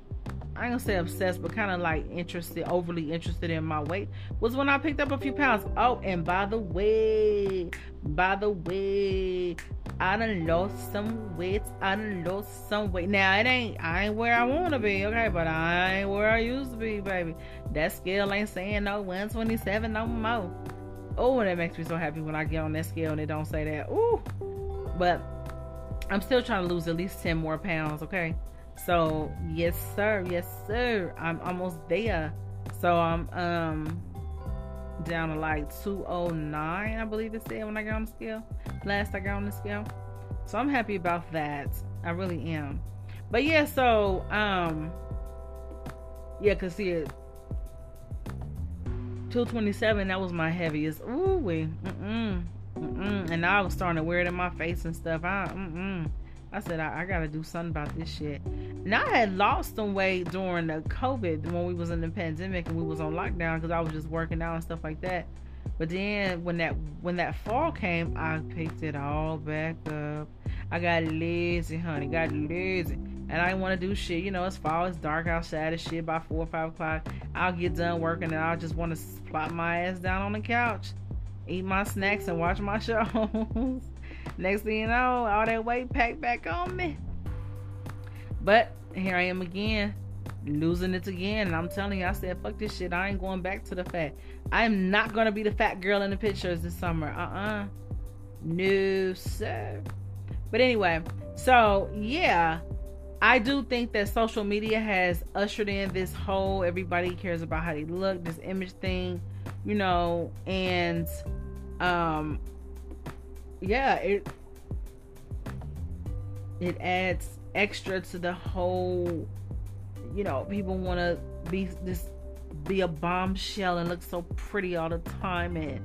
I ain't gonna say obsessed, but kind of like interested, overly interested in my weight was when I picked up a few pounds. Oh, and by the way, by the way, I done lost some weight. I done lost some weight. Now it ain't I ain't where I wanna be, okay, but I ain't where I used to be, baby. That scale ain't saying no 127 no more. Oh, and that makes me so happy when I get on that scale and it don't say that. Ooh. But I'm still trying to lose at least 10 more pounds, okay? So yes, sir, yes, sir. I'm almost there. So I'm um down to like 209, I believe it said when I got on the scale. Last I got on the scale. So I'm happy about that. I really am. But yeah, so um yeah, cause see it 227, that was my heaviest. Ooh wee. Mm-mm. Mm-mm. And I was starting to wear it in my face and stuff. I mm-mm. I said I, I, gotta do something about this shit. Now I had lost some weight during the COVID when we was in the pandemic and we was on lockdown because I was just working out and stuff like that. But then when that when that fall came, I picked it all back up. I got lazy, honey. Got lazy. And I want to do shit. You know, it's fall, it's dark outside and shit. By four or five o'clock, I'll get done working and I'll just want to plop my ass down on the couch, eat my snacks, and watch my shows. Next thing you know, all that weight packed back on me. But here I am again, losing it again. And I'm telling you, I said, fuck this shit. I ain't going back to the fat. I am not going to be the fat girl in the pictures this summer. Uh uh No, sir. But anyway, so yeah, I do think that social media has ushered in this whole everybody cares about how they look, this image thing, you know, and um yeah, it it adds extra to the whole you know, people want to be this be a bombshell and look so pretty all the time and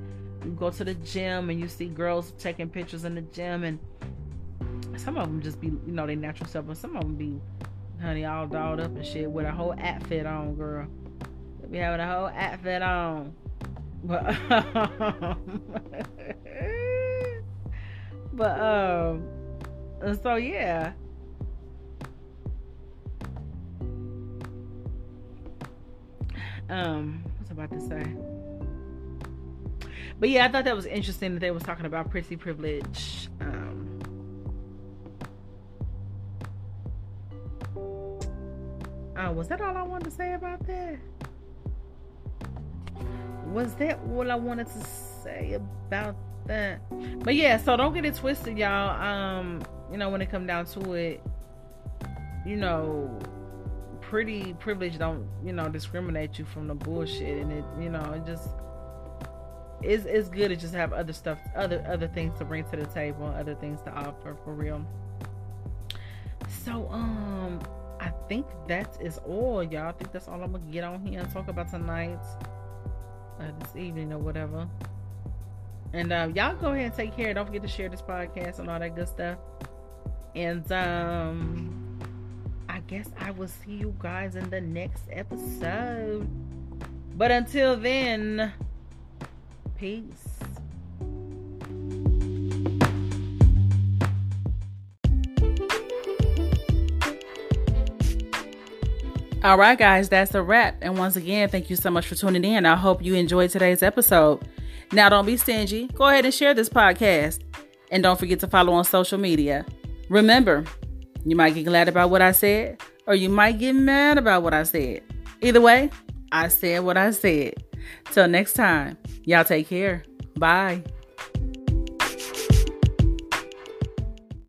you go to the gym and you see girls taking pictures in the gym and some of them just be, you know, their natural self, but some of them be, honey, all dolled up and shit with a whole outfit on, girl. They be having a whole outfit on. But, um, but, um, so yeah. Um, what's about to say? But yeah, I thought that was interesting that they was talking about prissy privilege. Um, Oh, was that all I wanted to say about that? Was that all I wanted to say about that? But yeah, so don't get it twisted, y'all. Um, you know, when it come down to it, you know, pretty privilege don't, you know, discriminate you from the bullshit and it, you know, it just it's it's good to just have other stuff, other other things to bring to the table, other things to offer for real. So um I think that is all, y'all. I think that's all I'm gonna get on here and talk about tonight, uh, this evening or whatever. And um, y'all go ahead and take care. Don't forget to share this podcast and all that good stuff. And um, I guess I will see you guys in the next episode. But until then, peace. All right, guys, that's a wrap. And once again, thank you so much for tuning in. I hope you enjoyed today's episode. Now, don't be stingy. Go ahead and share this podcast. And don't forget to follow on social media. Remember, you might get glad about what I said, or you might get mad about what I said. Either way, I said what I said. Till next time, y'all take care. Bye.